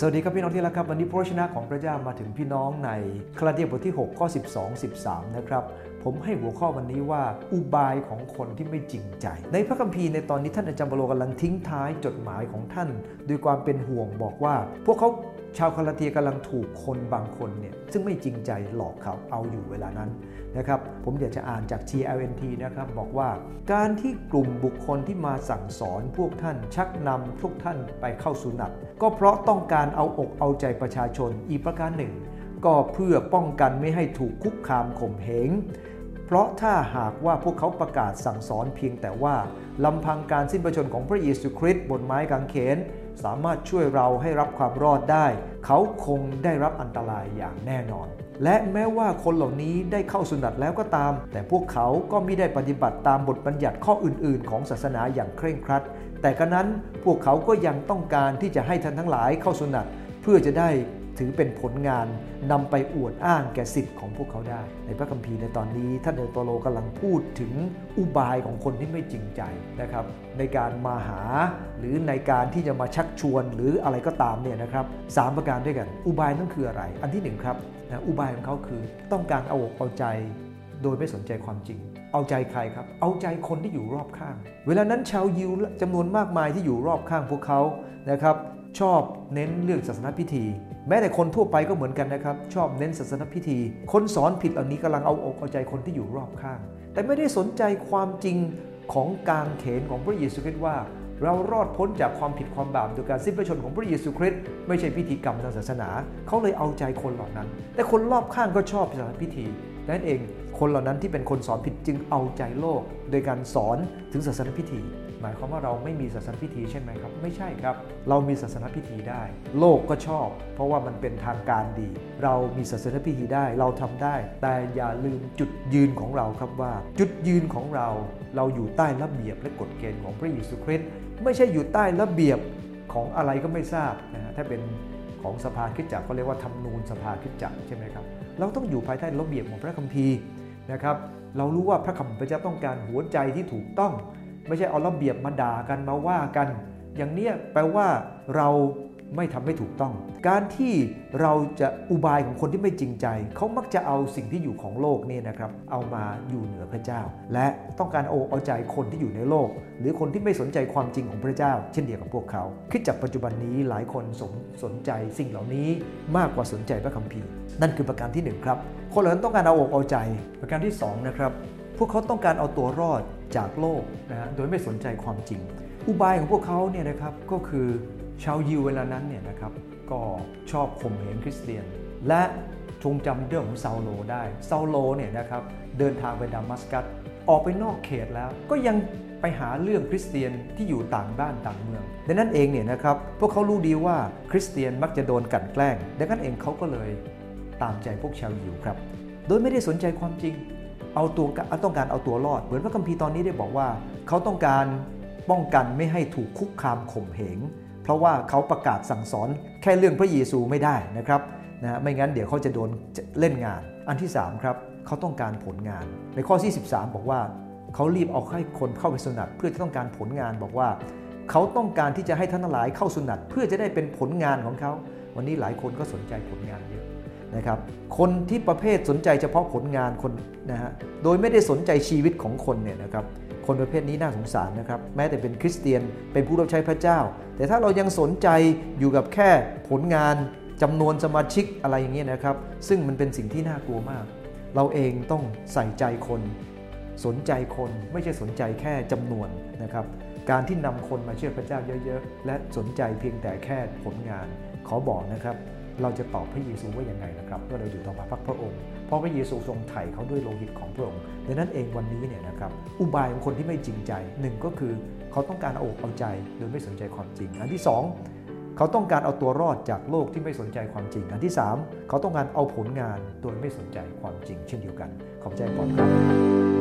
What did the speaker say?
สวัสดีครับพี่น้องที่รักครับวันนี้พระชนะของพระเจ้ามาถึงพี่น้องในคลาเดียบทที่6ข้อ12 13 นะครับ ผมให้หัวข้อวันนี้ว่าอุบายของคนที่ไม่จริงใจ ในพระคัมภีร์ในตอนนี้ท่านอาจารย์เปโลกำลังทิ้งท้ายจดหมายของท่าน ด้วยความเป็นห่วงบอกว่า พวกเขาชาวคาลาเทียกำลังถูกคนบางคนเนี่ยซึ่งไม่จริงใจหลอกเขาเอาอยู่เวลานั้นนะครับผมอยากจะอ่านจาก TLNT นะครับบอกว่า การที่กลุ่มบุคคลที่มาสั่งสอนพวกท่านชักนำพวกท่านไปเข้าสุนัตก็เพราะต้องการการเอาอกเอาใจประชาชนอีกประการหนึ่ง ก็เพื่อป้องกันไม่ให้ถูกคุกคามข่มเหง เพราะถ้าหากว่าพวกเขาประกาศสั่งสอนเพียงแต่ว่าลำพังการสิ้นพระชนของพระเยซูคริสต์บนไม้กางเขน สามารถช่วยเราให้รับความรอดได้ เขาคงได้รับอันตรายอย่างแน่นอน และแม้ว่าคนเหล่านี้ได้เข้าสุนัตแล้วก็ตาม แต่พวกเขาก็ไม่ได้ปฏิบัติตามบทบัญญัติข้ออื่น ๆ ของศาสนาอย่างเคร่งครัด แต่กระนั้นพวกเขาก็ยังต้องการที่จะให้ท่านทั้งหลายเข้าสุนัตเพื่อจะได้ ถือเป็นผลงานนำไปอวดอ้างแก่สิทธิ์ของพวกเขาได้ ในพระคัมภีร์ในตอนนี้ท่านเอโตโลกำลังพูดถึงอุบายของคนที่ไม่จริงใจนะครับในการมาหาหรือในการที่จะมาชักชวนหรืออะไรก็ตามเนี่ยนะครับสามประการด้วยกัน อุบายนั่นคืออะไร อันที่หนึ่งครับนะอุบายของเขาคือต้องการเอาอกเอาใจ โดยไม่สนใจความจริงเอาใจใครครับ เอาใจคนที่อยู่รอบข้าง เวลานั้นชาวยิวจำนวนมากมายที่อยู่รอบข้างพวกเขานะครับ ชอบเน้นเรื่องศาสนพิธี แม้แต่คนทั่วไปก็เหมือนกันนะครับ ชอบเน้นศาสนพิธี คนสอนผิดเหล่านี้กำลังเอาอกเอาใจคนที่อยู่รอบข้าง แต่ไม่ได้สนใจความจริงของการเขนของพระเยซูคริสต์ว่า เรารอดพ้นจากความผิดความบาปโดยการสิ้นพระชนของพระเยซูคริสต์ไม่ใช่พิธีกรรมทางศาสนา เขาเลยเอาใจคนเหล่านั้น แต่คนรอบข้างก็ชอบศาสนพิธีนั่นเองคนเหล่านั้นที่เป็นคนสอนผิดจึงเอาใจโลก โดยการสอนถึงศาสนพิธี หมายความว่าเราไม่มีศาสนพิธีใช่ไหมครับ ไม่ใช่ครับ เรามีศาสนพิธีได้ โลกก็ชอบ เพราะว่ามันเป็นทางการดี เรามีศาสนพิธีได้เราทำได้ แต่อย่าลืมจุดยืนของเราครับว่า จุดยืนของเราเราอยู่ใต้ระเบียบและกฎเกณฑ์ของพระเยซูคริสต์ไม่ใช่อยู่ใต้ระเบียบของอะไรก็ไม่ทราบนะฮะถ้าเป็นของสภาคริสตจักรก็เรียกว่าธรรมนูญสภาคริสตจักรใช่ไหมครับเราต้องอยู่ภายใต้ระเบียบของพระคัมภีร์นะครับ เรารู้ว่าพระคำพระเจ้าต้องการหัวใจที่ถูกต้อง ไม่ใช่เอาระเบียบมาด่ากันมาว่ากัน อย่างนี้แปลว่าเราไม่ทำให้ถูกต้อง การที่เราจะอุบายของคนที่ไม่จริงใจ เขามักจะเอาสิ่งที่อยู่ของโลกนี่นะครับ เอามาอยู่เหนือพระเจ้า และต้องการเอาเอาใจคนที่อยู่ในโลก หรือคนที่ไม่สนใจความจริงของพระเจ้า เช่นเดียวกับพวกเขา คิดจากปัจจุบันนี้หลายคนสนสนใจสิ่งเหล่านี้มากกว่าสนใจพระคัมภีร์ นั่นคือประการที่ 1 ครับ คนเหล่านั้นต้องการเอาอกเอาใจ ประการที่2นะครับ พวกเขาต้องการเอาตัวรอดจากโลกนะฮะโดยไม่สนใจความจริง อุบายของพวกเขาเนี่ยนะครับก็คือชาวยิวเวลานั้นเนี่ยนะครับก็ชอบข่มเหงคริสเตียน และทรงจำเรื่องของซาโลได้ซาโลเนี่ยนะครับเดินทางไปดามัสกัสออกไปนอกเขตแล้วก็ยังไปหาเรื่องคริสเตียนที่อยู่ต่างบ้านต่างเมือง ดังนั้นเองเนี่ยนะครับพวกเขารู้ดีว่าคริสเตียนมักจะโดนกลั่นแกล้ง ดังนั้นเองเขาก็เลยตามใจพวกชาวยิวครับ โดยไม่ได้สนใจความจริง เอาตัวต้องการเอาตัวรอด เหมือนพระคัมภีร์ตอนนี้ได้บอกว่า เขาต้องการป้องกันไม่ให้ถูกคุกคามข่มเหง เพราะว่าเขาประกาศสั่งสอนแค่เรื่องพระเยซูไม่ได้นะครับนะไม่งั้นเดี๋ยวเขาจะโดนเล่นงาน อันที่ 3 ครับ เขาต้องการผลงาน ในข้อที่ 13 บอกว่า เขารีบเอาให้คนเข้าไปสุนัตเพื่อจะต้องการผลงานบอกว่า เขาต้องการที่จะให้ท่านหลายเข้าสุนัตเพื่อจะได้เป็นผลงานของเขา วันนี้หลายคนก็สนใจผลงานเยอะ นะครับคนที่ประเภทสนใจเฉพาะผลงานคนนะฮะโดยไม่ได้สนใจชีวิตของคนเนี่ยนะครับคนประเภทนี้น่าสงสารนะครับแม้แต่เป็นคริสเตียนเป็นผู้รับใช้พระเจ้า แต่ถ้าเรายังสนใจอยู่กับแค่ผลงานจำนวนสมาชิกอะไรอย่างเงี้ยนะครับ ซึ่งมันเป็นสิ่งที่น่ากลัวมาก เราเองต้องใส่ใจคน สนใจคนไม่ใช่สนใจแค่จำนวนนะครับการที่นำคนมาเชื่อพระเจ้าเยอะ ๆ และสนใจเพียงแต่แค่ผลงานขอบอกนะครับ เราจะตอบพระเยซูว่ายังไงนะครับเมื่อเราอยู่ต่อมาพักพระองค์เพราะพระเยซูทรงไถ่เขาด้วยโลหิตของพระองค์ดังนั้นเองวันนี้เนี่ยนะครับอุบายของคนที่ไม่จริงใจหนึ่งก็คือเขาต้องการเอาอกเอาใจโดยไม่สนใจความจริง อันที่สองเขาต้องการเอาตัวรอดจากโลกที่ไม่สนใจความจริง อันที่ 3 เขาต้องการเอาผลงานโดยไม่สนใจความจริง เช่นเดียวกันขอบใจก่อนครับ